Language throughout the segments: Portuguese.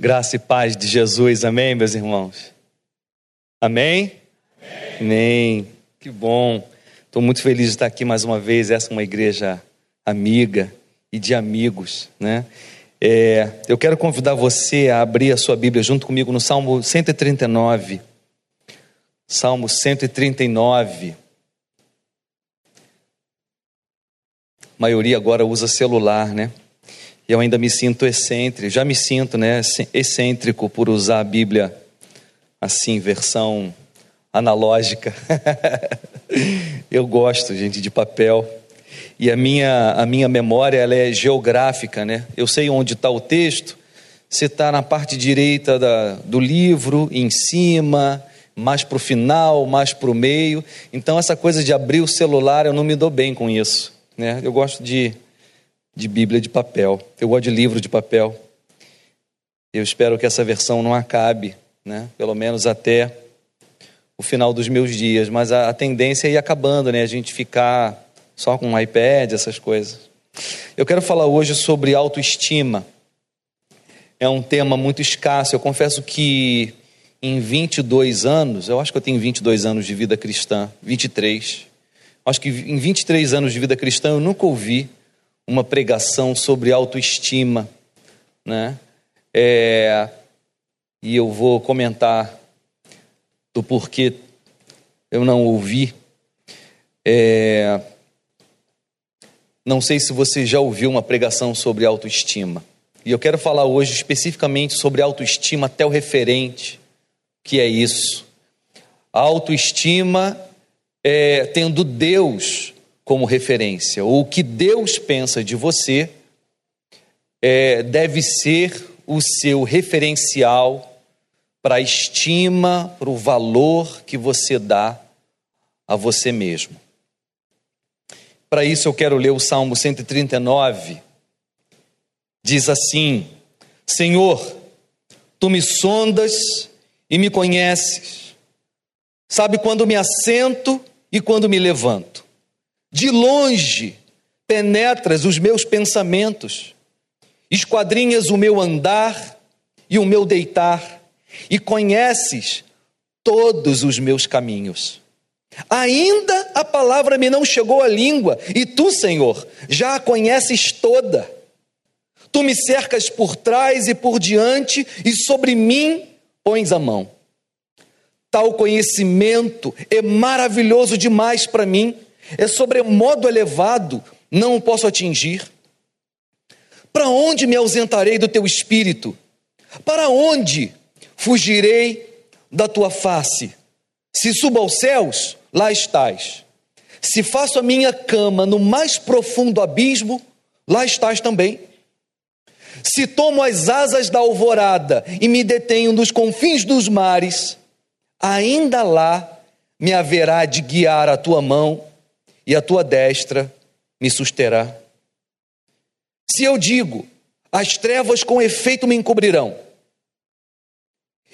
Graça e paz de Jesus, amém, meus irmãos? Amém? Amém. amém. Que bom. Estou muito feliz de estar aqui mais uma vez. Essa é uma igreja amiga e de amigos, né? É, eu quero convidar você a abrir a sua Bíblia junto comigo no Salmo 139. Salmo 139. A maioria agora usa celular, né? Eu ainda me sinto excêntrico, já me sinto né, excêntrico por usar a Bíblia assim, versão analógica. eu gosto, gente, de papel. E a minha, a minha memória ela é geográfica, né? Eu sei onde está o texto, se está na parte direita da, do livro, em cima, mais para o final, mais para o meio. Então, essa coisa de abrir o celular, eu não me dou bem com isso. Né? Eu gosto de de Bíblia de papel. Eu gosto de livro de papel. Eu espero que essa versão não acabe, né? pelo menos até o final dos meus dias. Mas a, a tendência é ir acabando, né? a gente ficar só com um iPad, essas coisas. Eu quero falar hoje sobre autoestima. É um tema muito escasso. Eu confesso que em 22 anos, eu acho que eu tenho 22 anos de vida cristã, 23. Acho que em 23 anos de vida cristã eu nunca ouvi uma pregação sobre autoestima, né? É, e eu vou comentar do porquê eu não ouvi. É, não sei se você já ouviu uma pregação sobre autoestima. E eu quero falar hoje especificamente sobre autoestima até o referente, que é isso. A autoestima é, tendo Deus como referência. O que Deus pensa de você é, deve ser o seu referencial para a estima, para o valor que você dá a você mesmo. Para isso eu quero ler o Salmo 139. Diz assim: Senhor, tu me sondas e me conheces. Sabe quando me assento e quando me levanto. De longe penetras os meus pensamentos, esquadrinhas o meu andar e o meu deitar, e conheces todos os meus caminhos. Ainda a palavra me não chegou à língua, e tu, Senhor, já a conheces toda. Tu me cercas por trás e por diante, e sobre mim pões a mão. Tal conhecimento é maravilhoso demais para mim é sobre modo elevado, não o posso atingir. Para onde me ausentarei do teu espírito? Para onde fugirei da tua face? Se subo aos céus, lá estás. Se faço a minha cama no mais profundo abismo, lá estás também. Se tomo as asas da alvorada e me detenho nos confins dos mares, ainda lá me haverá de guiar a tua mão e a tua destra me susterá. Se eu digo, as trevas com efeito me encobrirão,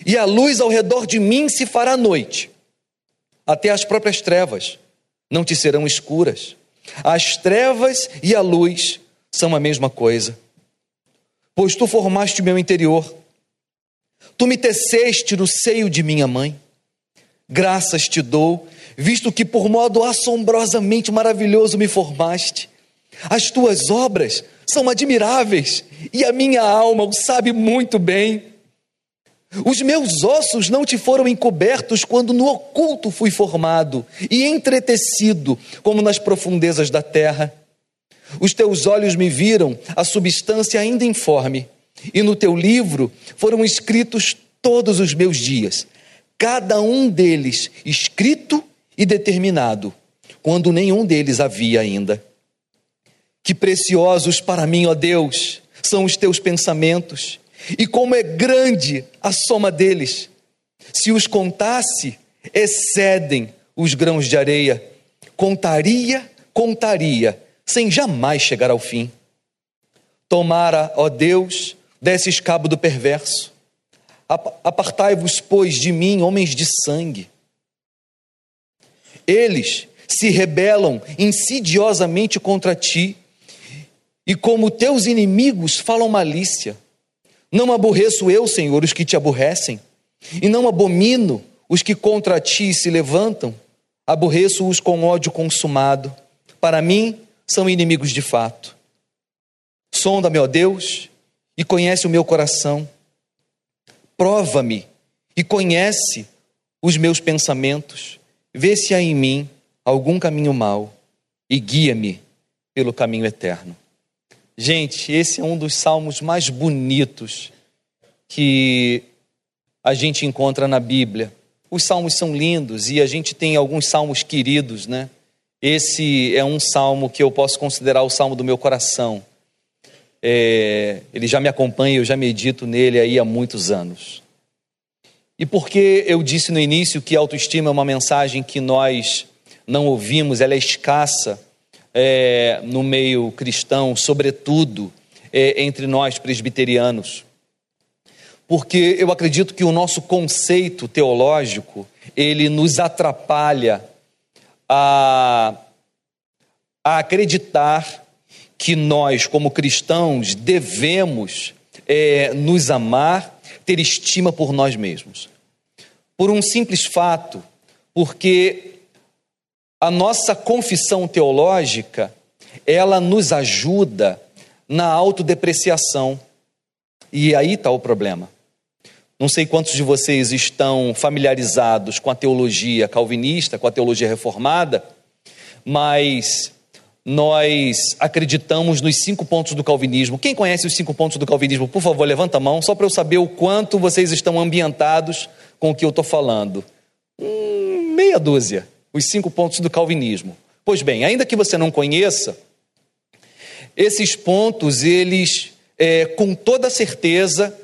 e a luz ao redor de mim se fará noite, até as próprias trevas não te serão escuras. As trevas e a luz são a mesma coisa, pois tu formaste o meu interior, tu me teceste no seio de minha mãe. Graças te dou visto que por modo assombrosamente maravilhoso me formaste. As tuas obras são admiráveis e a minha alma o sabe muito bem. Os meus ossos não te foram encobertos quando no oculto fui formado e entretecido, como nas profundezas da terra. Os teus olhos me viram a substância ainda informe, e no teu livro foram escritos todos os meus dias, cada um deles escrito e determinado, quando nenhum deles havia ainda. Que preciosos para mim, ó Deus, são os teus pensamentos, e como é grande a soma deles. Se os contasse, excedem os grãos de areia. Contaria, contaria, sem jamais chegar ao fim. Tomara, ó Deus, desses cabo do perverso. Apartai-vos, pois, de mim, homens de sangue eles se rebelam insidiosamente contra ti, e como teus inimigos falam malícia. Não aborreço eu, Senhor, os que te aborrecem, e não abomino os que contra ti se levantam. Aborreço-os com ódio consumado. Para mim, são inimigos de fato. Sonda-me, ó Deus, e conhece o meu coração. Prova-me e conhece os meus pensamentos. Vê se há em mim algum caminho mau e guia-me pelo caminho eterno. Gente, esse é um dos salmos mais bonitos que a gente encontra na Bíblia. Os salmos são lindos e a gente tem alguns salmos queridos, né? Esse é um salmo que eu posso considerar o salmo do meu coração. É, ele já me acompanha, eu já medito nele aí há muitos anos. E porque eu disse no início que autoestima é uma mensagem que nós não ouvimos, ela é escassa é, no meio cristão, sobretudo é, entre nós presbiterianos. Porque eu acredito que o nosso conceito teológico, ele nos atrapalha a, a acreditar que nós, como cristãos, devemos é, nos amar, ter estima por nós mesmos. Por um simples fato, porque a nossa confissão teológica, ela nos ajuda na autodepreciação. E aí está o problema. Não sei quantos de vocês estão familiarizados com a teologia calvinista, com a teologia reformada, mas nós acreditamos nos cinco pontos do calvinismo. Quem conhece os cinco pontos do calvinismo, por favor, levanta a mão, só para eu saber o quanto vocês estão ambientados com o que eu estou falando. Hum, meia dúzia os cinco pontos do calvinismo. Pois bem, ainda que você não conheça, esses pontos, eles, é, com toda certeza,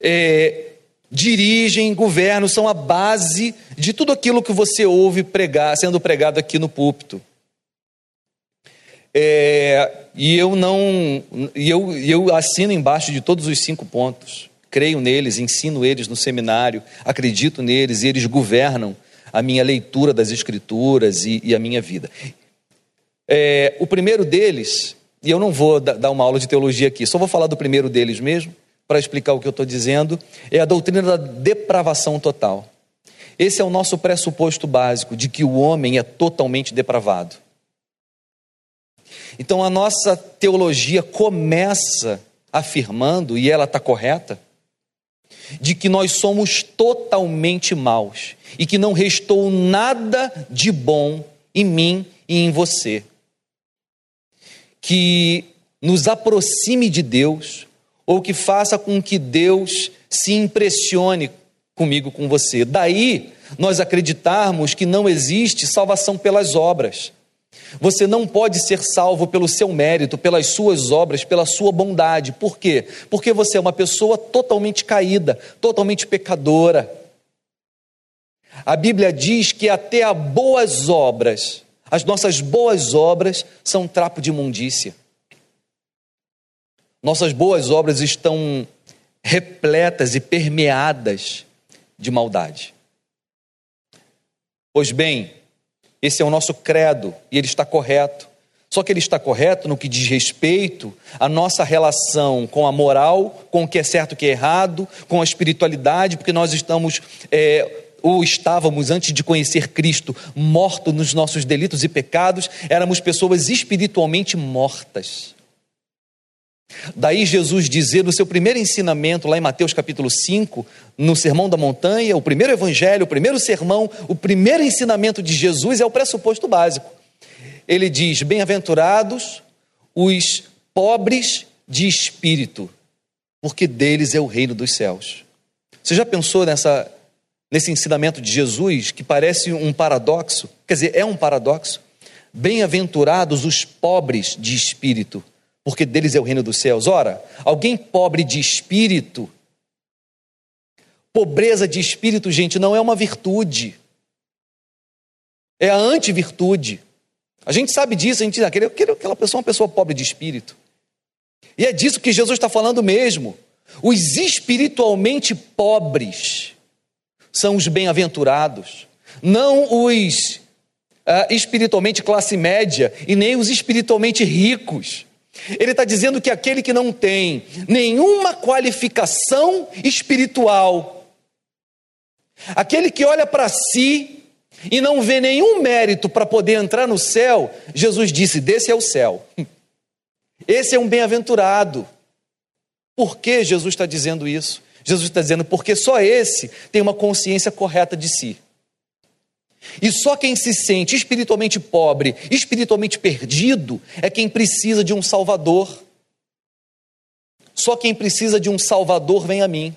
é, dirigem, governam, são a base de tudo aquilo que você ouve pregar, sendo pregado aqui no púlpito. É, e eu não, e eu, eu assino embaixo de todos os cinco pontos. Creio neles, ensino eles no seminário, acredito neles e eles governam a minha leitura das Escrituras e, e a minha vida. É, o primeiro deles, e eu não vou dar uma aula de teologia aqui, só vou falar do primeiro deles mesmo, para explicar o que eu estou dizendo, é a doutrina da depravação total. Esse é o nosso pressuposto básico de que o homem é totalmente depravado. Então a nossa teologia começa afirmando, e ela está correta, de que nós somos totalmente maus e que não restou nada de bom em mim e em você. Que nos aproxime de Deus ou que faça com que Deus se impressione comigo, com você. Daí nós acreditarmos que não existe salvação pelas obras. Você não pode ser salvo pelo seu mérito, pelas suas obras, pela sua bondade. Por quê? Porque você é uma pessoa totalmente caída, totalmente pecadora. A Bíblia diz que até as boas obras, as nossas boas obras, são trapo de imundícia. Nossas boas obras estão repletas e permeadas de maldade. Pois bem, esse é o nosso credo e ele está correto. Só que ele está correto no que diz respeito à nossa relação com a moral, com o que é certo e o que é errado, com a espiritualidade, porque nós estamos, é, ou estávamos antes de conhecer Cristo, mortos nos nossos delitos e pecados, éramos pessoas espiritualmente mortas. Daí Jesus dizer no seu primeiro ensinamento, lá em Mateus capítulo 5, no Sermão da Montanha, o primeiro evangelho, o primeiro sermão, o primeiro ensinamento de Jesus é o pressuposto básico. Ele diz: Bem-aventurados os pobres de espírito, porque deles é o reino dos céus. Você já pensou nessa, nesse ensinamento de Jesus que parece um paradoxo? Quer dizer, é um paradoxo. Bem-aventurados os pobres de espírito, porque deles é o reino dos céus. Ora, alguém pobre de espírito, pobreza de espírito, gente, não é uma virtude, é a antivirtude. A gente sabe disso, a gente diz, aquela pessoa é uma pessoa pobre de espírito. E é disso que Jesus está falando mesmo. Os espiritualmente pobres são os bem-aventurados, não os uh, espiritualmente classe média e nem os espiritualmente ricos Ele está dizendo que aquele que não tem nenhuma qualificação espiritual, aquele que olha para si e não vê nenhum mérito para poder entrar no céu, Jesus disse: desse é o céu. Esse é um bem-aventurado. Por que Jesus está dizendo isso? Jesus está dizendo porque só esse tem uma consciência correta de si. E só quem se sente espiritualmente pobre, espiritualmente perdido, é quem precisa de um Salvador. Só quem precisa de um Salvador vem a mim.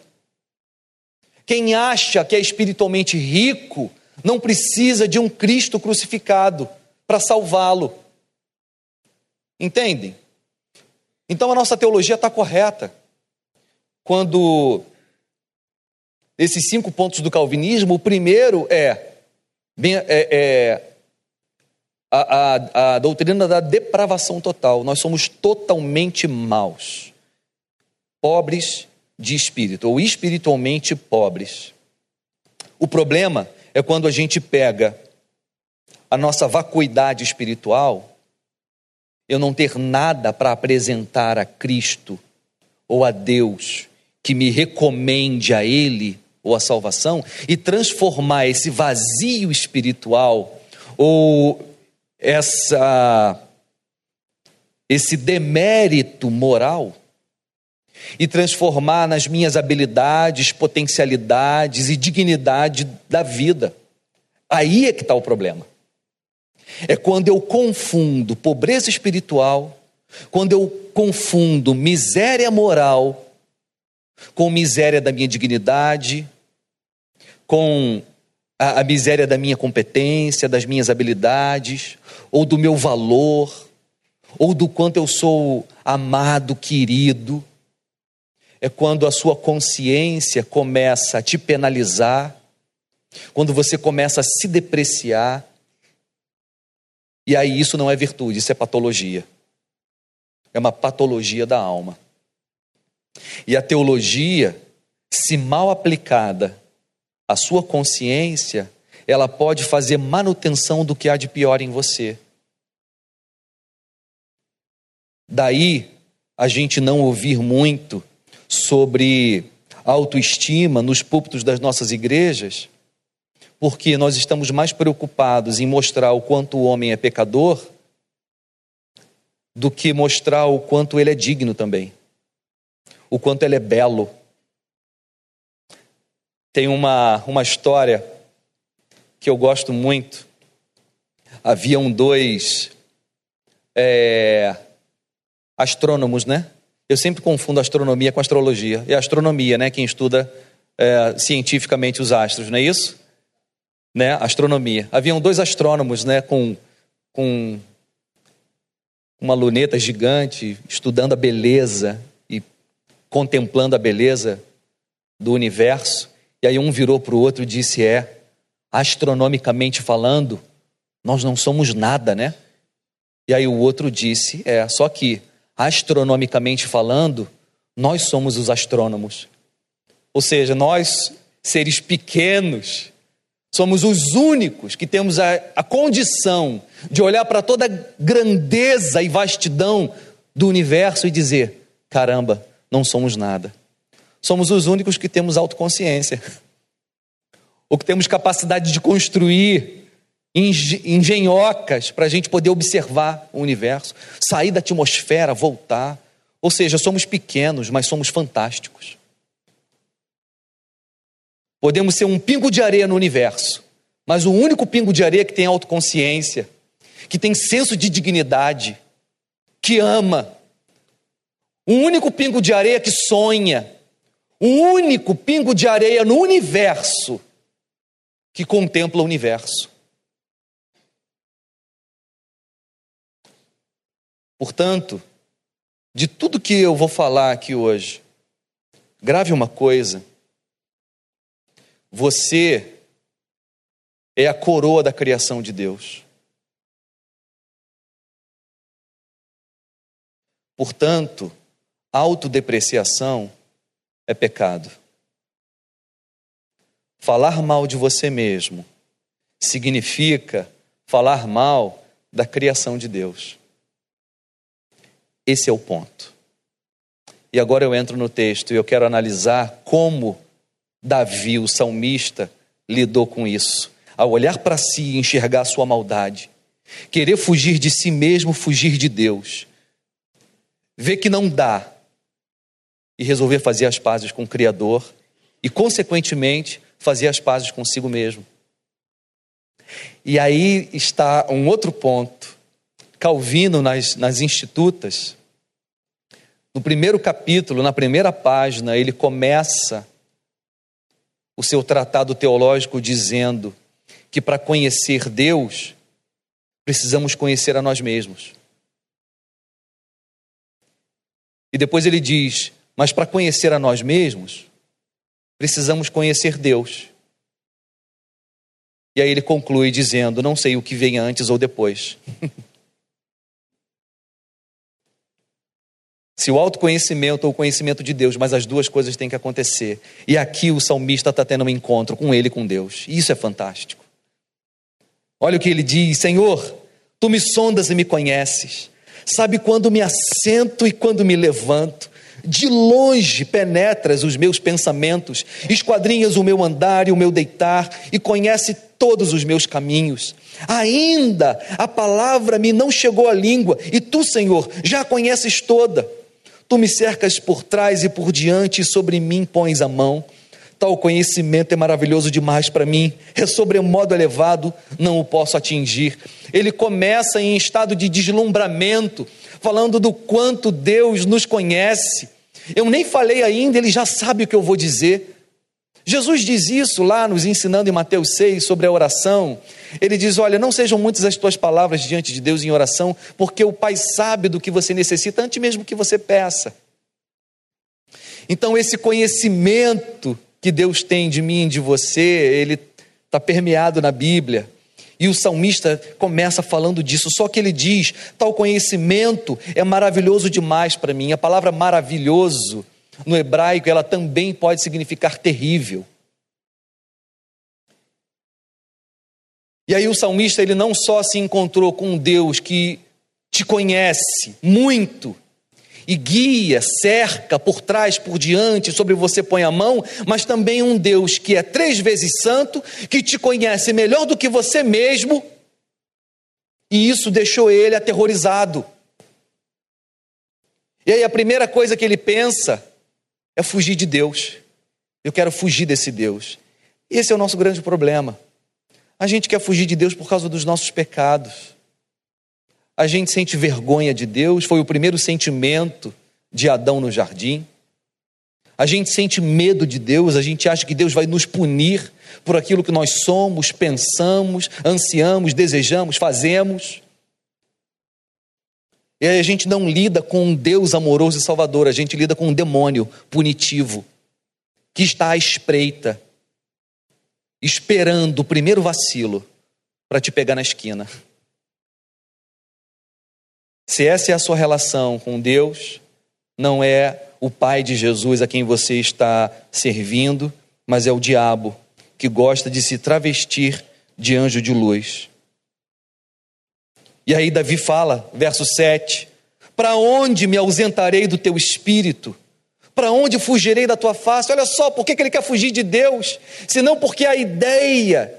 Quem acha que é espiritualmente rico não precisa de um Cristo crucificado para salvá-lo. Entendem? Então a nossa teologia está correta. Quando esses cinco pontos do calvinismo, o primeiro é É, é a, a, a doutrina da depravação total. Nós somos totalmente maus, pobres de espírito, ou espiritualmente pobres. O problema é quando a gente pega a nossa vacuidade espiritual, eu não ter nada para apresentar a Cristo ou a Deus que me recomende a Ele ou a salvação e transformar esse vazio espiritual ou essa esse demérito moral e transformar nas minhas habilidades, potencialidades e dignidade da vida. Aí é que está o problema. É quando eu confundo pobreza espiritual, quando eu confundo miséria moral com miséria da minha dignidade, com a, a miséria da minha competência, das minhas habilidades, ou do meu valor, ou do quanto eu sou amado, querido. É quando a sua consciência começa a te penalizar, quando você começa a se depreciar. E aí isso não é virtude, isso é patologia. É uma patologia da alma. E a teologia, se mal aplicada, a sua consciência, ela pode fazer manutenção do que há de pior em você. Daí a gente não ouvir muito sobre autoestima nos púlpitos das nossas igrejas, porque nós estamos mais preocupados em mostrar o quanto o homem é pecador do que mostrar o quanto ele é digno também, o quanto ele é belo tem uma, uma história que eu gosto muito. Haviam dois é, astrônomos, né? Eu sempre confundo astronomia com astrologia. É astronomia, né? Quem estuda é, cientificamente os astros, não é isso? Né? Astronomia. Haviam dois astrônomos, né? Com, com uma luneta gigante, estudando a beleza e contemplando a beleza do universo. E aí um virou para o outro e disse: É, astronomicamente falando, nós não somos nada, né? E aí o outro disse: É, só que, astronomicamente falando, nós somos os astrônomos. Ou seja, nós, seres pequenos, somos os únicos que temos a, a condição de olhar para toda a grandeza e vastidão do universo e dizer: caramba, não somos nada somos os únicos que temos autoconsciência. Ou que temos capacidade de construir engenhocas para a gente poder observar o universo, sair da atmosfera, voltar. Ou seja, somos pequenos, mas somos fantásticos. Podemos ser um pingo de areia no universo, mas o único pingo de areia que tem autoconsciência, que tem senso de dignidade, que ama. O único pingo de areia que sonha, o único pingo de areia no universo que contempla o universo. Portanto, de tudo que eu vou falar aqui hoje, grave uma coisa: você é a coroa da criação de Deus. Portanto, autodepreciação é pecado. Falar mal de você mesmo significa falar mal da criação de Deus. Esse é o ponto. E agora eu entro no texto e eu quero analisar como Davi, o salmista, lidou com isso. Ao olhar para si e enxergar sua maldade, querer fugir de si mesmo, fugir de Deus, ver que não dá e resolver fazer as pazes com o Criador e, consequentemente, fazer as pazes consigo mesmo. E aí está um outro ponto. Calvino, nas, nas Institutas, no primeiro capítulo, na primeira página, ele começa o seu tratado teológico dizendo que para conhecer Deus, precisamos conhecer a nós mesmos. E depois ele diz: mas para conhecer a nós mesmos, precisamos conhecer Deus. E aí ele conclui dizendo: Não sei o que vem antes ou depois. Se o autoconhecimento ou o conhecimento de Deus, mas as duas coisas têm que acontecer. E aqui o salmista está tendo um encontro com ele e com Deus. Isso é fantástico. Olha o que ele diz: Senhor, tu me sondas e me conheces. Sabe quando me assento e quando me levanto. De longe penetras os meus pensamentos, esquadrinhas o meu andar e o meu deitar, e conhece todos os meus caminhos. Ainda a palavra me não chegou à língua, e tu, Senhor, já a conheces toda. Tu me cercas por trás e por diante, e sobre mim pões a mão. Tal conhecimento é maravilhoso demais para mim, é sobremodo elevado, não o posso atingir. Ele começa em estado de deslumbramento, falando do quanto Deus nos conhece. Eu nem falei ainda, ele já sabe o que eu vou dizer. Jesus diz isso lá, nos ensinando em Mateus 6 sobre a oração. Ele diz: Olha, não sejam muitas as tuas palavras diante de Deus em oração, porque o Pai sabe do que você necessita antes mesmo que você peça. Então, esse conhecimento que Deus tem de mim e de você, ele está permeado na Bíblia. E o salmista começa falando disso, só que ele diz: tal conhecimento é maravilhoso demais para mim. A palavra maravilhoso no hebraico, ela também pode significar terrível. E aí o salmista, ele não só se encontrou com um Deus que te conhece muito, e guia, cerca por trás, por diante, sobre você põe a mão, mas também um Deus que é três vezes santo, que te conhece melhor do que você mesmo, e isso deixou ele aterrorizado. E aí a primeira coisa que ele pensa é fugir de Deus. Eu quero fugir desse Deus. Esse é o nosso grande problema. A gente quer fugir de Deus por causa dos nossos pecados. A gente sente vergonha de Deus, foi o primeiro sentimento de Adão no jardim. A gente sente medo de Deus, a gente acha que Deus vai nos punir por aquilo que nós somos, pensamos, ansiamos, desejamos, fazemos. E a gente não lida com um Deus amoroso e salvador, a gente lida com um demônio punitivo que está à espreita, esperando o primeiro vacilo para te pegar na esquina. Se essa é a sua relação com Deus, não é o Pai de Jesus a quem você está servindo, mas é o diabo que gosta de se travestir de anjo de luz. E aí Davi fala, verso 7: Para onde me ausentarei do teu espírito? Para onde fugirei da tua face? Olha só, por que ele quer fugir de Deus? Senão porque a ideia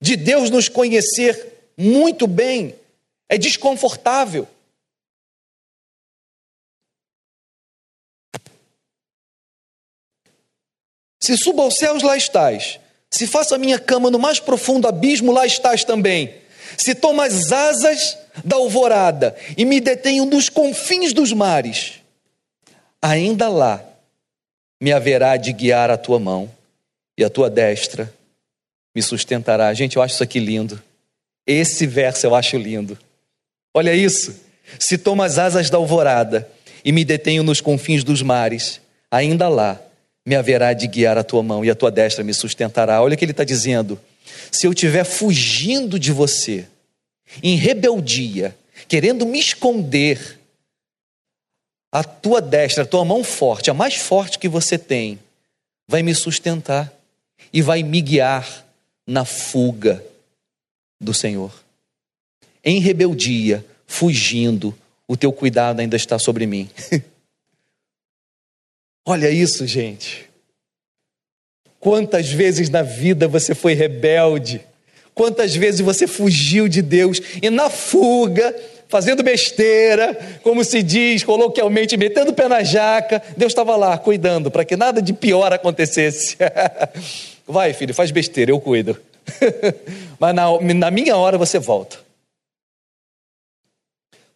de Deus nos conhecer muito bem é desconfortável. Se subo aos céus, lá estás. Se faço a minha cama no mais profundo abismo, lá estás também. Se tomo as asas da alvorada e me detenho nos confins dos mares, ainda lá me haverá de guiar a tua mão e a tua destra me sustentará. Gente, eu acho isso aqui lindo. Esse verso eu acho lindo. Olha isso. Se tomo as asas da alvorada e me detenho nos confins dos mares, ainda lá me haverá de guiar a tua mão e a tua destra me sustentará. Olha o que ele está dizendo. Se eu estiver fugindo de você, em rebeldia, querendo me esconder, a tua destra, a tua mão forte, a mais forte que você tem, vai me sustentar e vai me guiar na fuga do Senhor em rebeldia, fugindo, o teu cuidado ainda está sobre mim. Olha isso, gente. Quantas vezes na vida você foi rebelde? Quantas vezes você fugiu de Deus e na fuga, fazendo besteira, como se diz coloquialmente, metendo o pé na jaca, Deus estava lá cuidando para que nada de pior acontecesse. Vai, filho, faz besteira, eu cuido. Mas na, na minha hora você volta.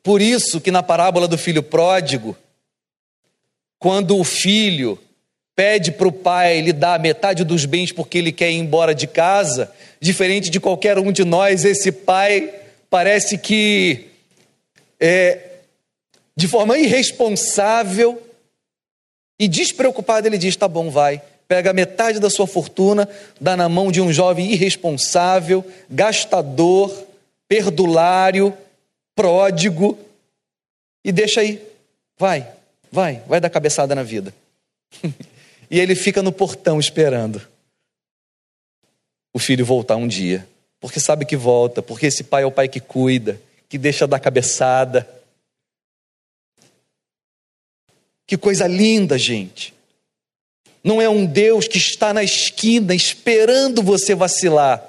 Por isso que na parábola do filho pródigo, quando o filho pede para o pai lhe dar metade dos bens porque ele quer ir embora de casa, diferente de qualquer um de nós, esse pai parece que é, de forma irresponsável e despreocupado ele diz: tá bom, vai. Pega metade da sua fortuna, dá na mão de um jovem irresponsável, gastador, perdulário, pródigo e deixa aí. Vai, vai, vai dar cabeçada na vida. E ele fica no portão esperando o filho voltar um dia. Porque sabe que volta, porque esse pai é o pai que cuida, que deixa dar cabeçada. Que coisa linda, gente. Não é um Deus que está na esquina esperando você vacilar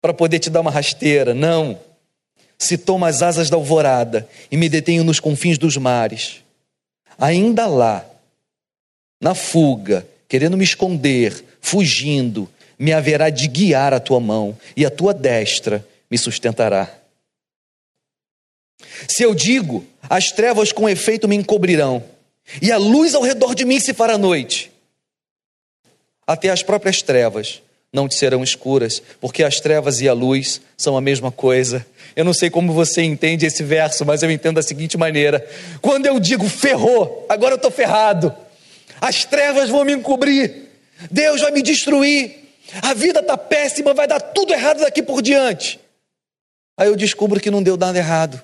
para poder te dar uma rasteira. Não. Se toma as asas da alvorada e me detenho nos confins dos mares, ainda lá na fuga, querendo me esconder, fugindo, me haverá de guiar a tua mão e a tua destra me sustentará. Se eu digo, as trevas com efeito me encobrirão, e a luz ao redor de mim se fará noite, até as próprias trevas não te serão escuras, porque as trevas e a luz são a mesma coisa. Eu não sei como você entende esse verso, mas eu entendo da seguinte maneira: quando eu digo ferrou, agora eu estou ferrado as trevas vão me encobrir, Deus vai me destruir, a vida está péssima, vai dar tudo errado daqui por diante. Aí eu descubro que não deu nada errado.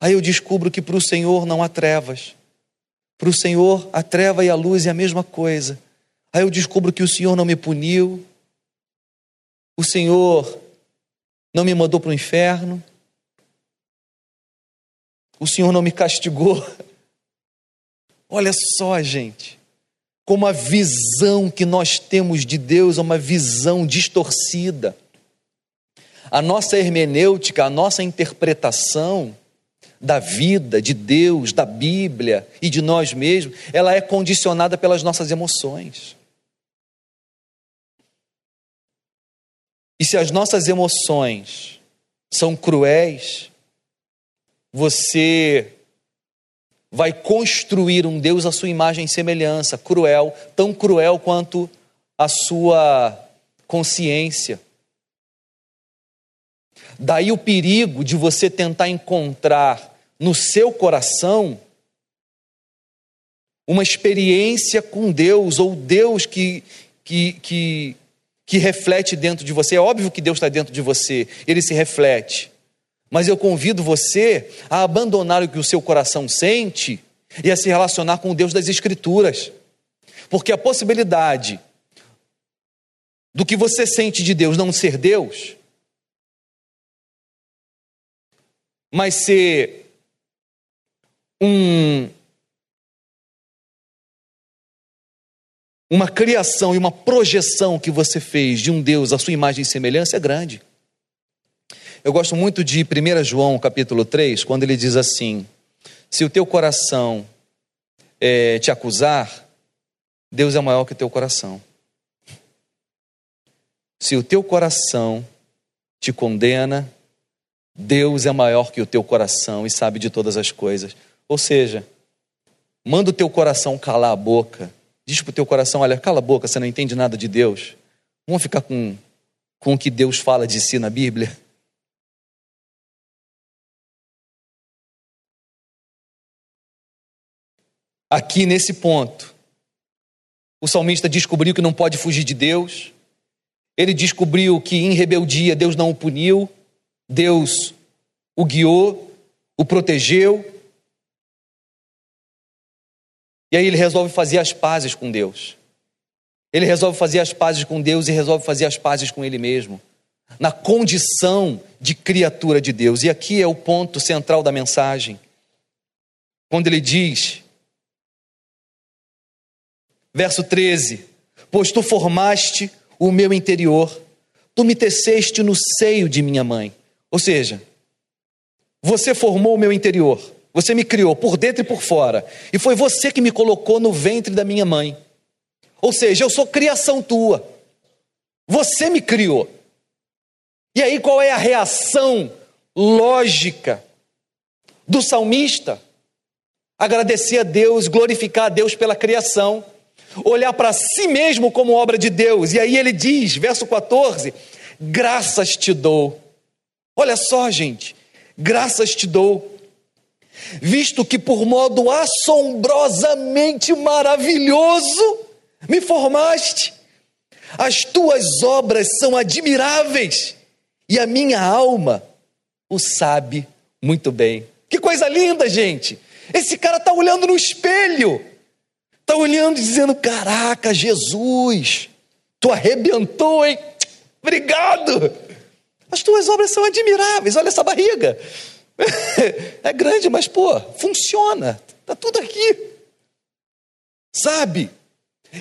Aí eu descubro que para o Senhor não há trevas. Para o Senhor, a treva e a luz é a mesma coisa. Aí eu descubro que o Senhor não me puniu, o Senhor não me mandou para o inferno, o Senhor não me castigou, Olha só, gente, como a visão que nós temos de Deus é uma visão distorcida. A nossa hermenêutica, a nossa interpretação da vida, de Deus, da Bíblia e de nós mesmos, ela é condicionada pelas nossas emoções. E se as nossas emoções são cruéis, você vai construir um Deus à sua imagem e semelhança, cruel, tão cruel quanto a sua consciência. Daí o perigo de você tentar encontrar no seu coração uma experiência com Deus, ou Deus que, que, que, que reflete dentro de você. É óbvio que Deus está dentro de você, ele se reflete. Mas eu convido você a abandonar o que o seu coração sente e a se relacionar com o Deus das Escrituras. Porque a possibilidade do que você sente de Deus não ser Deus, mas ser um, uma criação e uma projeção que você fez de um Deus à sua imagem e semelhança é grande. Eu gosto muito de 1 João capítulo 3, quando ele diz assim: Se o teu coração é, te acusar, Deus é maior que o teu coração. Se o teu coração te condena, Deus é maior que o teu coração e sabe de todas as coisas. Ou seja, manda o teu coração calar a boca. Diz para o teu coração: olha, cala a boca, você não entende nada de Deus. Vamos ficar com, com o que Deus fala de si na Bíblia. aqui nesse ponto. O salmista descobriu que não pode fugir de Deus. Ele descobriu que em rebeldia Deus não o puniu, Deus o guiou, o protegeu. E aí ele resolve fazer as pazes com Deus. Ele resolve fazer as pazes com Deus e resolve fazer as pazes com ele mesmo, na condição de criatura de Deus. E aqui é o ponto central da mensagem. quando ele diz, verso 13: Pois tu formaste o meu interior, tu me teceste no seio de minha mãe. Ou seja, você formou o meu interior, você me criou por dentro e por fora, e foi você que me colocou no ventre da minha mãe. Ou seja, eu sou criação tua, você me criou. E aí qual é a reação lógica do salmista? Agradecer a Deus, glorificar a Deus pela criação olhar para si mesmo como obra de Deus. E aí ele diz, verso 14: graças te dou. Olha só, gente, graças te dou, visto que por modo assombrosamente maravilhoso me formaste. As tuas obras são admiráveis e a minha alma o sabe muito bem. Que coisa linda, gente! Esse cara está olhando no espelho Está olhando e dizendo: Caraca, Jesus, tu arrebentou, hein? Obrigado. As tuas obras são admiráveis. Olha essa barriga. É grande, mas pô, funciona. Está tudo aqui. Sabe?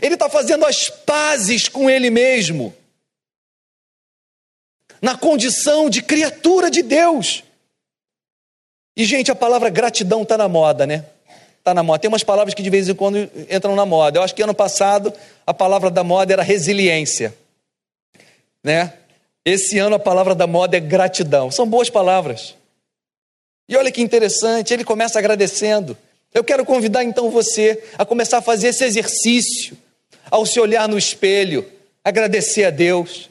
Ele está fazendo as pazes com ele mesmo. Na condição de criatura de Deus. E, gente, a palavra gratidão está na moda, né? está na moda. Tem umas palavras que de vez em quando entram na moda. Eu acho que ano passado a palavra da moda era resiliência. Né? Esse ano a palavra da moda é gratidão. São boas palavras. E olha que interessante, ele começa agradecendo. Eu quero convidar então você a começar a fazer esse exercício, ao se olhar no espelho, agradecer a Deus.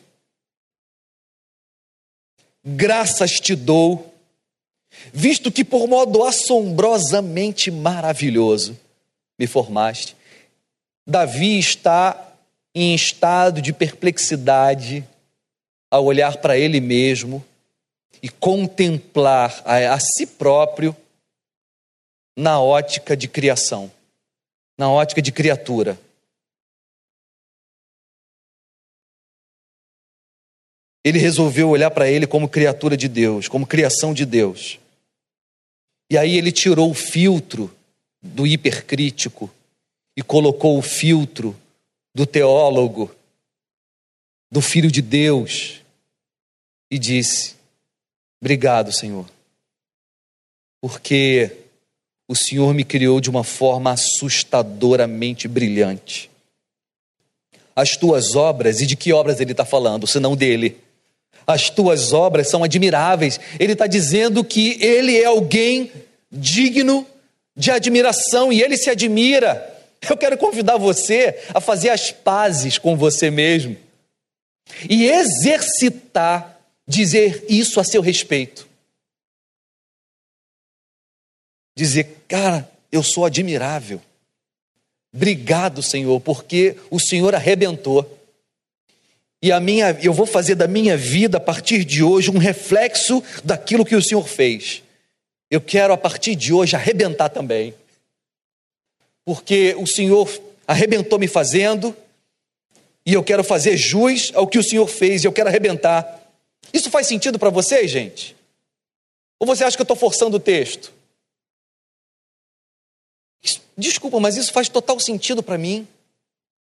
Graças te dou visto que por modo assombrosamente maravilhoso me formaste. Davi está em estado de perplexidade ao olhar para ele mesmo e contemplar a, a si próprio na ótica de criação, na ótica de criatura. Ele resolveu olhar para ele como criatura de Deus, como criação de Deus. E aí ele tirou o filtro do hipercrítico e colocou o filtro do teólogo, do filho de Deus, e disse: Obrigado, Senhor, porque o Senhor me criou de uma forma assustadoramente brilhante. As tuas obras, e de que obras ele está falando, senão dele? as tuas obras são admiráveis. Ele está dizendo que ele é alguém digno de admiração e ele se admira. Eu quero convidar você a fazer as pazes com você mesmo e exercitar dizer isso a seu respeito. Dizer, cara, eu sou admirável. Obrigado, Senhor, porque o Senhor arrebentou. E a minha, eu vou fazer da minha vida a partir de hoje um reflexo daquilo que o Senhor fez. Eu quero a partir de hoje arrebentar também. Porque o Senhor arrebentou me fazendo, e eu quero fazer jus ao que o Senhor fez, eu quero arrebentar. Isso faz sentido para vocês, gente? Ou você acha que eu estou forçando o texto? Desculpa, mas isso faz total sentido para mim.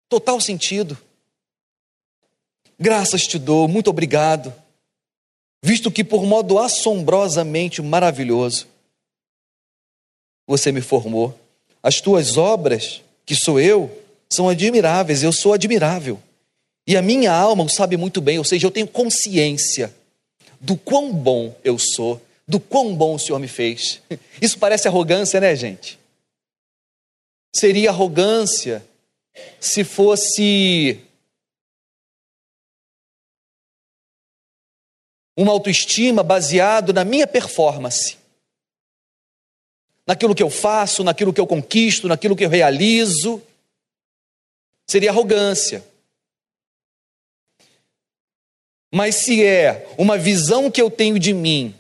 Total sentido. Graças te dou, muito obrigado, visto que por modo assombrosamente maravilhoso você me formou. As tuas obras, que sou eu, são admiráveis, eu sou admirável. E a minha alma o sabe muito bem, ou seja, eu tenho consciência do quão bom eu sou, do quão bom o Senhor me fez. Isso parece arrogância, né, gente? Seria arrogância se fosse uma autoestima baseado na minha performance, naquilo que eu faço, naquilo que eu conquisto, naquilo que eu realizo. Seria arrogância. Mas se é uma visão que eu tenho de mim,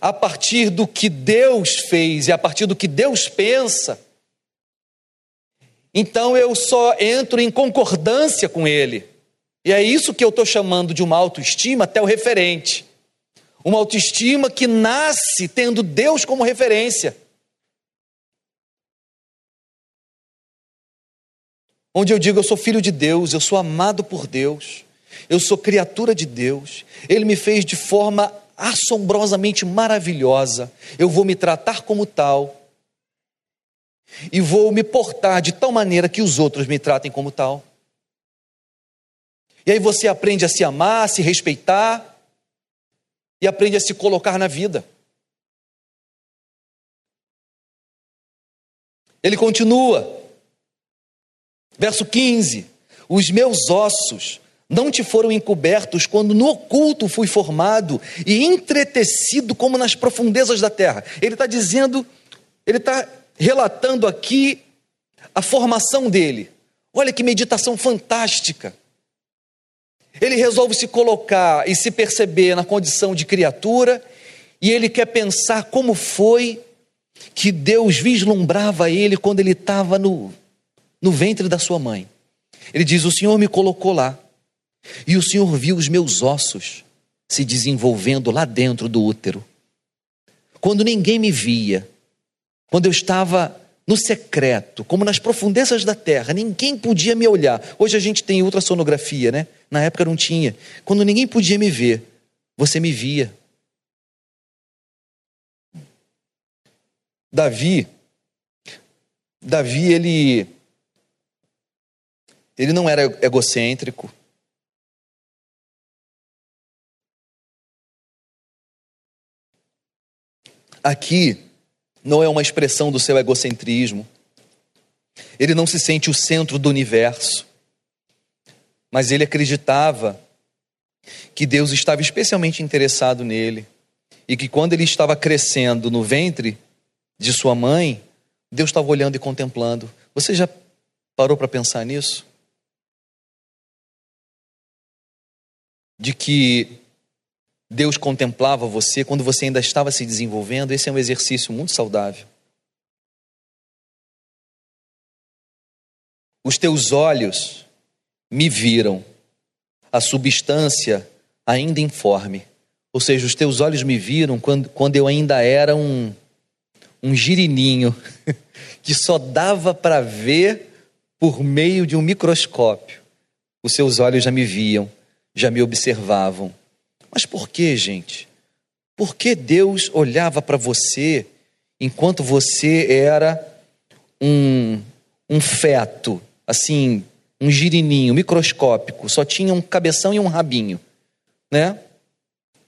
a partir do que Deus fez e a partir do que Deus pensa, então eu só entro em concordância com Ele. E é isso que eu estou chamando de uma autoestima até o referente. Uma autoestima que nasce tendo Deus como referência. Onde eu digo, eu sou filho de Deus, eu sou amado por Deus eu sou criatura de Deus, Ele me fez de forma assombrosamente maravilhosa, eu vou me tratar como tal e vou me portar de tal maneira que os outros me tratem como tal. E aí você aprende a se amar, a se respeitar e aprende a se colocar na vida. Ele continua, verso 15: Os meus ossos não te foram encobertos quando no oculto fui formado e entretecido como nas profundezas da terra. Ele está dizendo, ele está relatando aqui a formação dele. Olha que meditação fantástica. Ele resolve se colocar e se perceber na condição de criatura, e ele quer pensar como foi que Deus vislumbrava ele quando ele estava no, no ventre da sua mãe. Ele diz: O Senhor me colocou lá, e o Senhor viu os meus ossos se desenvolvendo lá dentro do útero. Quando ninguém me via, quando eu estava no secreto, como nas profundezas da terra, ninguém podia me olhar. Hoje a gente tem ultrassonografia, né? Na época não tinha. Quando ninguém podia me ver, você me via. Davi, Davi ele ele não era egocêntrico. Aqui não é uma expressão do seu egocentrismo. Ele não se sente o centro do universo. Mas ele acreditava que Deus estava especialmente interessado nele e que quando ele estava crescendo no ventre de sua mãe, Deus estava olhando e contemplando. Você já parou para pensar nisso? De que Deus contemplava você quando você ainda estava se desenvolvendo, esse é um exercício muito saudável. Os teus olhos me viram, a substância ainda informe. Ou seja, os teus olhos me viram quando, quando eu ainda era um, um girininho, que só dava para ver por meio de um microscópio. Os seus olhos já me viam, já me observavam. Mas por que, gente? Por que Deus olhava para você enquanto você era um, um feto, assim, um girininho microscópico, só tinha um cabeção e um rabinho, né?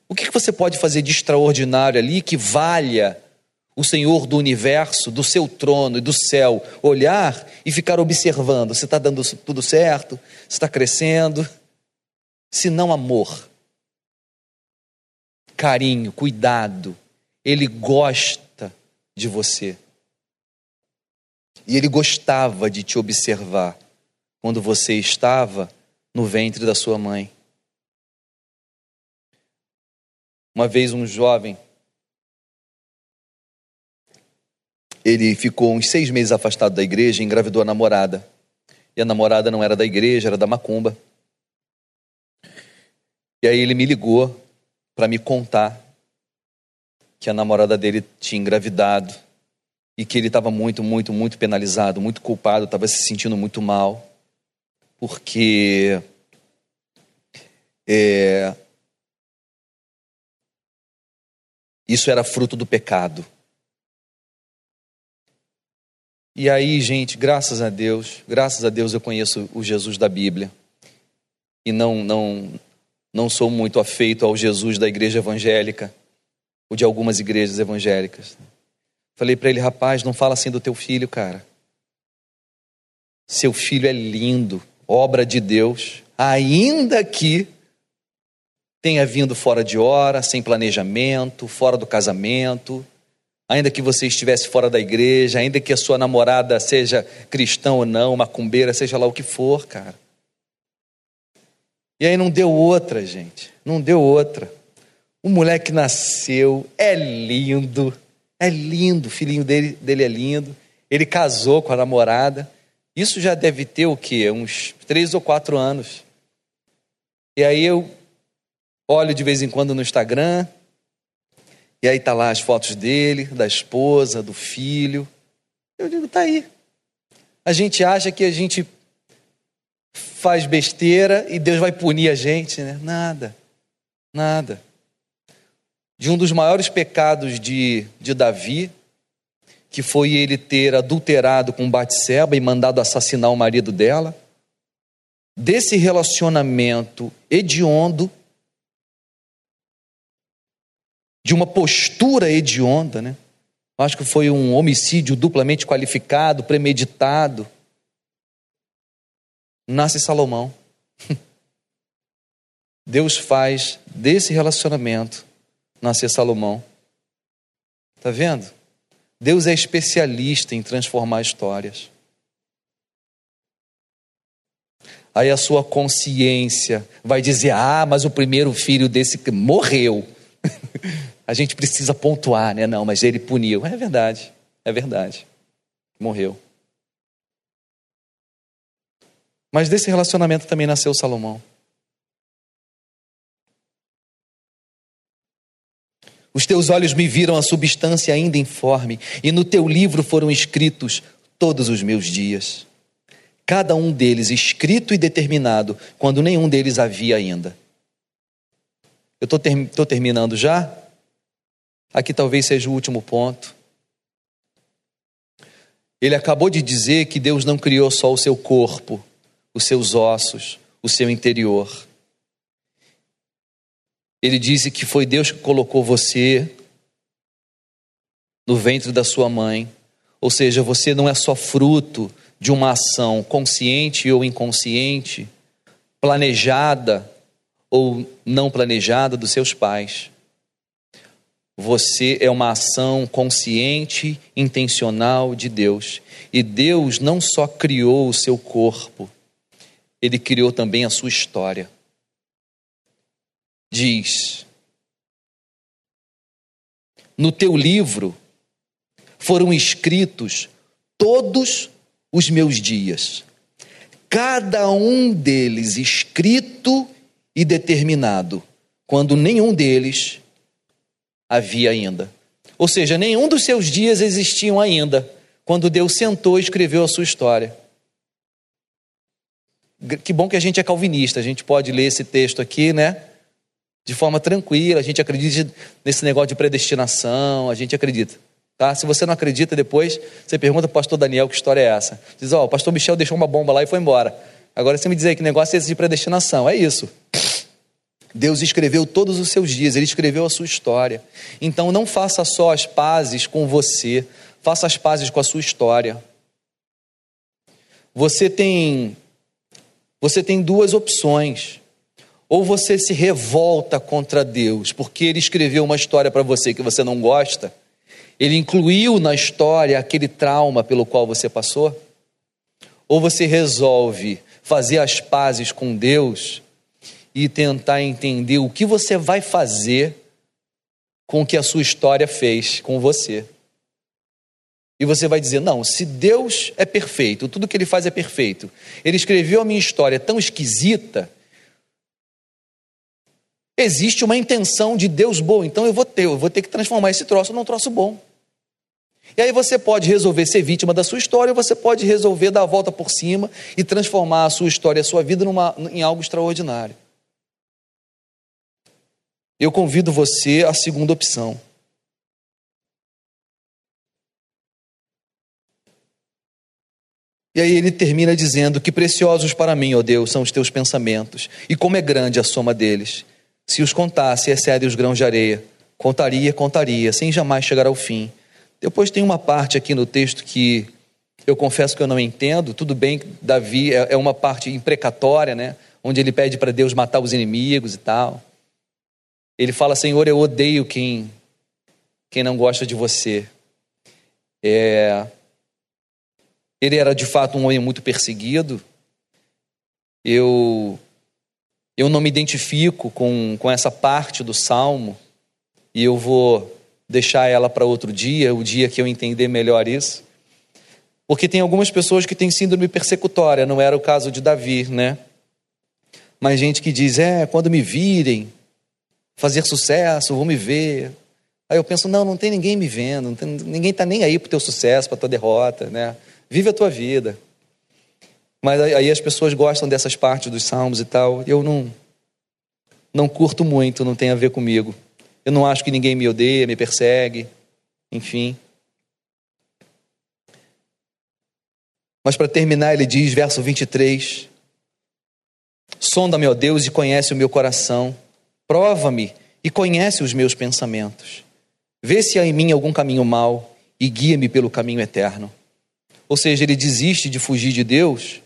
O que você pode fazer de extraordinário ali que valha o Senhor do universo, do seu trono e do céu, olhar e ficar observando se está dando tudo certo, se está crescendo, se não amor carinho, cuidado. Ele gosta de você. E ele gostava de te observar quando você estava no ventre da sua mãe. Uma vez um jovem, ele ficou uns seis meses afastado da igreja e engravidou a namorada. E a namorada não era da igreja, era da macumba. E aí ele me ligou para me contar que a namorada dele tinha engravidado e que ele estava muito, muito, muito penalizado, muito culpado, estava se sentindo muito mal, porque é, isso era fruto do pecado. E aí, gente, graças a Deus, graças a Deus eu conheço o Jesus da Bíblia. E não, não, não sou muito afeito ao Jesus da igreja evangélica, ou de algumas igrejas evangélicas. Falei para ele, rapaz, não fala assim do teu filho, cara. Seu filho é lindo, obra de Deus, ainda que tenha vindo fora de hora, sem planejamento, fora do casamento, ainda que você estivesse fora da igreja, ainda que a sua namorada seja cristã ou não, macumbeira, seja lá o que for, cara. E aí não deu outra, gente. Não deu outra. O moleque nasceu, é lindo, é lindo, o filhinho dele, dele é lindo. Ele casou com a namorada. Isso já deve ter o quê? Uns três ou quatro anos. E aí eu olho de vez em quando no Instagram, e aí tá lá as fotos dele, da esposa, do filho. Eu digo, tá aí. A gente acha que a gente faz besteira e Deus vai punir a gente, né? Nada, nada. De um dos maiores pecados de, de Davi, que foi ele ter adulterado com Batseba e mandado assassinar o marido dela, desse relacionamento hediondo, de uma postura hedionda, né? Acho que foi um homicídio duplamente qualificado, premeditado. Nasce Salomão. Deus faz desse relacionamento nascer Salomão. Tá vendo? Deus é especialista em transformar histórias. Aí a sua consciência vai dizer: ah, mas o primeiro filho desse morreu. a gente precisa pontuar, né? Não, mas ele puniu. É verdade, é verdade. Morreu. Mas desse relacionamento também nasceu Salomão. Os teus olhos me viram a substância ainda informe, e no teu livro foram escritos todos os meus dias. Cada um deles escrito e determinado, quando nenhum deles havia ainda. Eu estou ter, terminando já? Aqui talvez seja o último ponto. Ele acabou de dizer que Deus não criou só o seu corpo, os seus ossos, o seu interior. Ele disse que foi Deus que colocou você no ventre da sua mãe. Ou seja, você não é só fruto de uma ação consciente ou inconsciente, planejada ou não planejada dos seus pais. Você é uma ação consciente, intencional de Deus. E Deus não só criou o seu corpo, ele criou também a sua história. Diz: No teu livro foram escritos todos os meus dias, cada um deles escrito e determinado, quando nenhum deles havia ainda. Ou seja, nenhum dos seus dias existiam ainda, quando Deus sentou e escreveu a sua história. Que bom que a gente é calvinista, a gente pode ler esse texto aqui, né? De forma tranquila, a gente acredita nesse negócio de predestinação, a gente acredita. Tá? Se você não acredita, depois você pergunta para o pastor Daniel que história é essa. Diz, ó, oh, o pastor Michel deixou uma bomba lá e foi embora. Agora você me diz aí que negócio é esse de predestinação. É isso. Deus escreveu todos os seus dias, Ele escreveu a sua história. Então não faça só as pazes com você, faça as pazes com a sua história. Você tem você tem duas opções. Ou você se revolta contra Deus, porque ele escreveu uma história para você que você não gosta, ele incluiu na história aquele trauma pelo qual você passou, ou você resolve fazer as pazes com Deus e tentar entender o que você vai fazer com o que a sua história fez com você. E você vai dizer: não, se Deus é perfeito, tudo que ele faz é perfeito, ele escreveu a minha história tão esquisita, existe uma intenção de Deus boa, então eu vou ter, eu vou ter que transformar esse troço num troço bom. E aí você pode resolver ser vítima da sua história, ou você pode resolver dar a volta por cima e transformar a sua história, a sua vida numa, em algo extraordinário. Eu convido você à segunda opção. E aí ele termina dizendo: Que preciosos para mim, ó Deus, são os teus pensamentos, e como é grande a soma deles. Se os contasse, excede os grãos de areia. Contaria, contaria, sem jamais chegar ao fim. Depois tem uma parte aqui no texto que eu confesso que eu não entendo. Tudo bem, Davi é, é uma parte imprecatória, né? Onde ele pede para Deus matar os inimigos e tal. Ele fala: Senhor, eu odeio quem, quem não gosta de você. É, ele era de fato um homem muito perseguido. Eu eu não me identifico com, com essa parte do salmo e eu vou deixar ela para outro dia, o dia que eu entender melhor isso. Porque tem algumas pessoas que têm síndrome persecutória, não era o caso de Davi, né? Mas gente que diz: "É, quando me virem fazer sucesso, vão me ver". Aí eu penso: "Não, não tem ninguém me vendo, tem, ninguém está nem aí para o teu sucesso, para tua derrota, né? Vive a tua vida. Mas aí as pessoas gostam dessas partes dos salmos e tal. Eu não não curto muito, não tem a ver comigo. Eu não acho que ninguém me odeia, me persegue, enfim. Mas para terminar, ele diz, verso 23: Sonda-me, ó Deus, e conhece o meu coração. Prova-me e conhece os meus pensamentos. Vê se há em mim algum caminho mau e guia-me pelo caminho eterno. Ou seja, ele desiste de fugir de Deus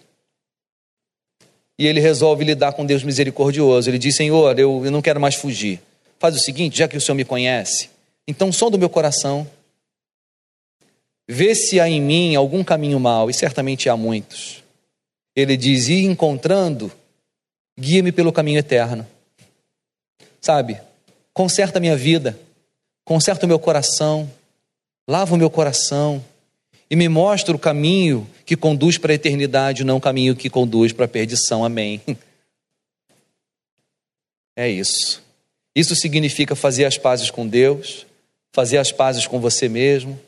e ele resolve lidar com Deus misericordioso. Ele diz: Senhor, eu, eu não quero mais fugir. Faz o seguinte, já que o Senhor me conhece, então sonda o meu coração. Vê se há em mim algum caminho mau, e certamente há muitos. Ele diz: E encontrando, guia-me pelo caminho eterno. Sabe, conserta a minha vida, conserta o meu coração, lava o meu coração e me mostra o caminho que conduz para a eternidade, não o caminho que conduz para a perdição. Amém. É isso. Isso significa fazer as pazes com Deus, fazer as pazes com você mesmo,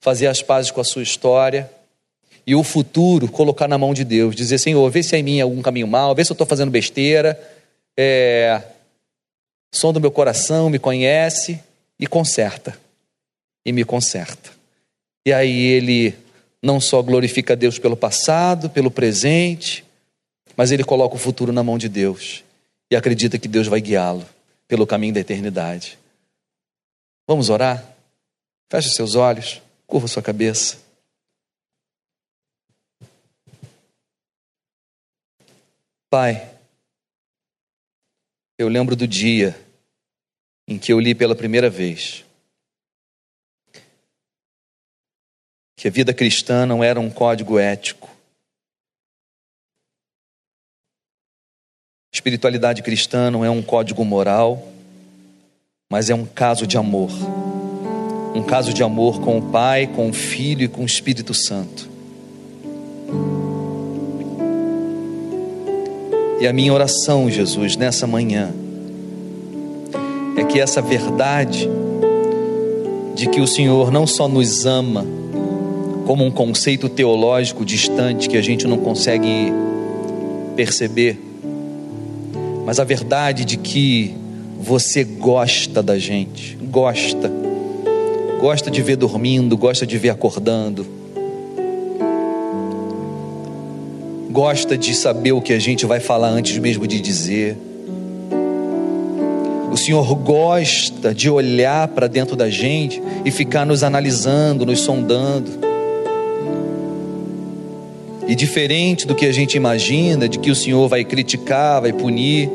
fazer as pazes com a sua história e o futuro colocar na mão de Deus. Dizer, Senhor, vê se há em mim algum caminho mal, vê se eu estou fazendo besteira, é, som do meu coração, me conhece e conserta. E me conserta. E aí ele não só glorifica a Deus pelo passado, pelo presente, mas ele coloca o futuro na mão de Deus e acredita que Deus vai guiá-lo pelo caminho da eternidade. Vamos orar? Feche seus olhos, curva sua cabeça. Pai, eu lembro do dia em que eu li pela primeira vez que a vida cristã não era um código ético. Espiritualidade cristã não é um código moral, mas é um caso de amor. Um caso de amor com o Pai, com o Filho e com o Espírito Santo. E a minha oração, Jesus, nessa manhã, é que essa verdade de que o Senhor não só nos ama, como um conceito teológico distante que a gente não consegue perceber, mas a verdade de que você gosta da gente, gosta, gosta de ver dormindo, gosta de ver acordando, gosta de saber o que a gente vai falar antes mesmo de dizer. O Senhor gosta de olhar para dentro da gente e ficar nos analisando, nos sondando. E diferente do que a gente imagina, de que o Senhor vai criticar, vai punir,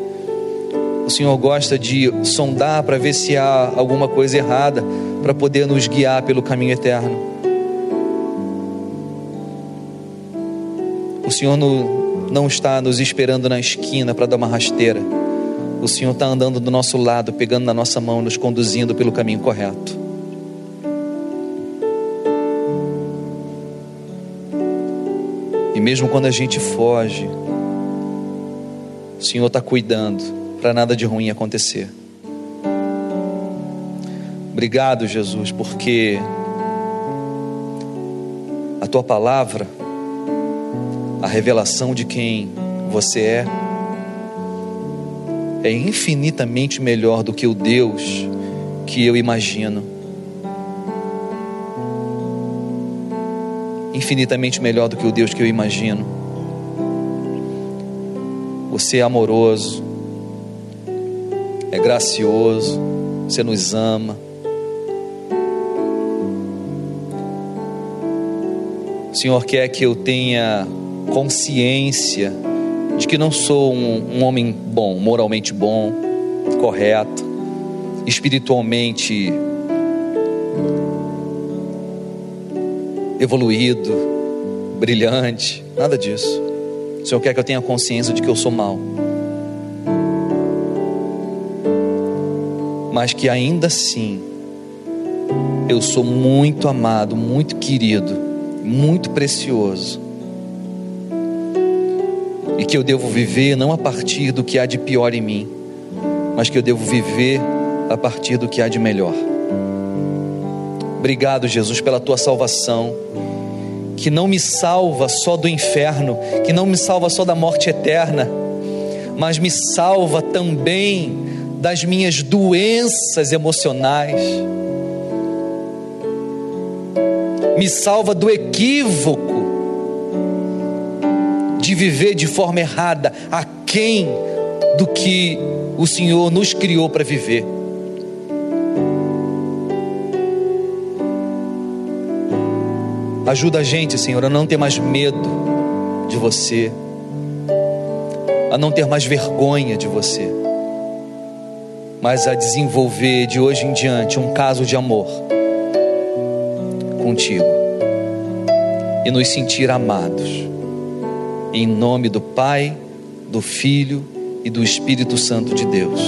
o Senhor gosta de sondar para ver se há alguma coisa errada, para poder nos guiar pelo caminho eterno. O Senhor não está nos esperando na esquina para dar uma rasteira. O Senhor está andando do nosso lado, pegando na nossa mão, nos conduzindo pelo caminho correto. Mesmo quando a gente foge, o Senhor está cuidando para nada de ruim acontecer. Obrigado, Jesus, porque a tua palavra, a revelação de quem você é, é infinitamente melhor do que o Deus que eu imagino. Infinitamente melhor do que o Deus que eu imagino. Você é amoroso, é gracioso, você nos ama. O Senhor quer que eu tenha consciência de que não sou um, um homem bom, moralmente bom, correto, espiritualmente evoluído, brilhante, nada disso. O Senhor quer que eu tenha consciência de que eu sou mal. Mas que ainda assim eu sou muito amado, muito querido, muito precioso. E que eu devo viver não a partir do que há de pior em mim, mas que eu devo viver a partir do que há de melhor. Obrigado, Jesus, pela tua salvação que não me salva só do inferno, que não me salva só da morte eterna, mas me salva também das minhas doenças emocionais. Me salva do equívoco de viver de forma errada, aquém do que o Senhor nos criou para viver. Ajuda a gente, Senhor, a não ter mais medo de você, a não ter mais vergonha de você, mas a desenvolver de hoje em diante um caso de amor contigo e nos sentir amados. Em nome do Pai, do Filho e do Espírito Santo de Deus.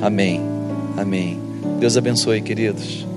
Amém. Amém. Deus abençoe, queridos.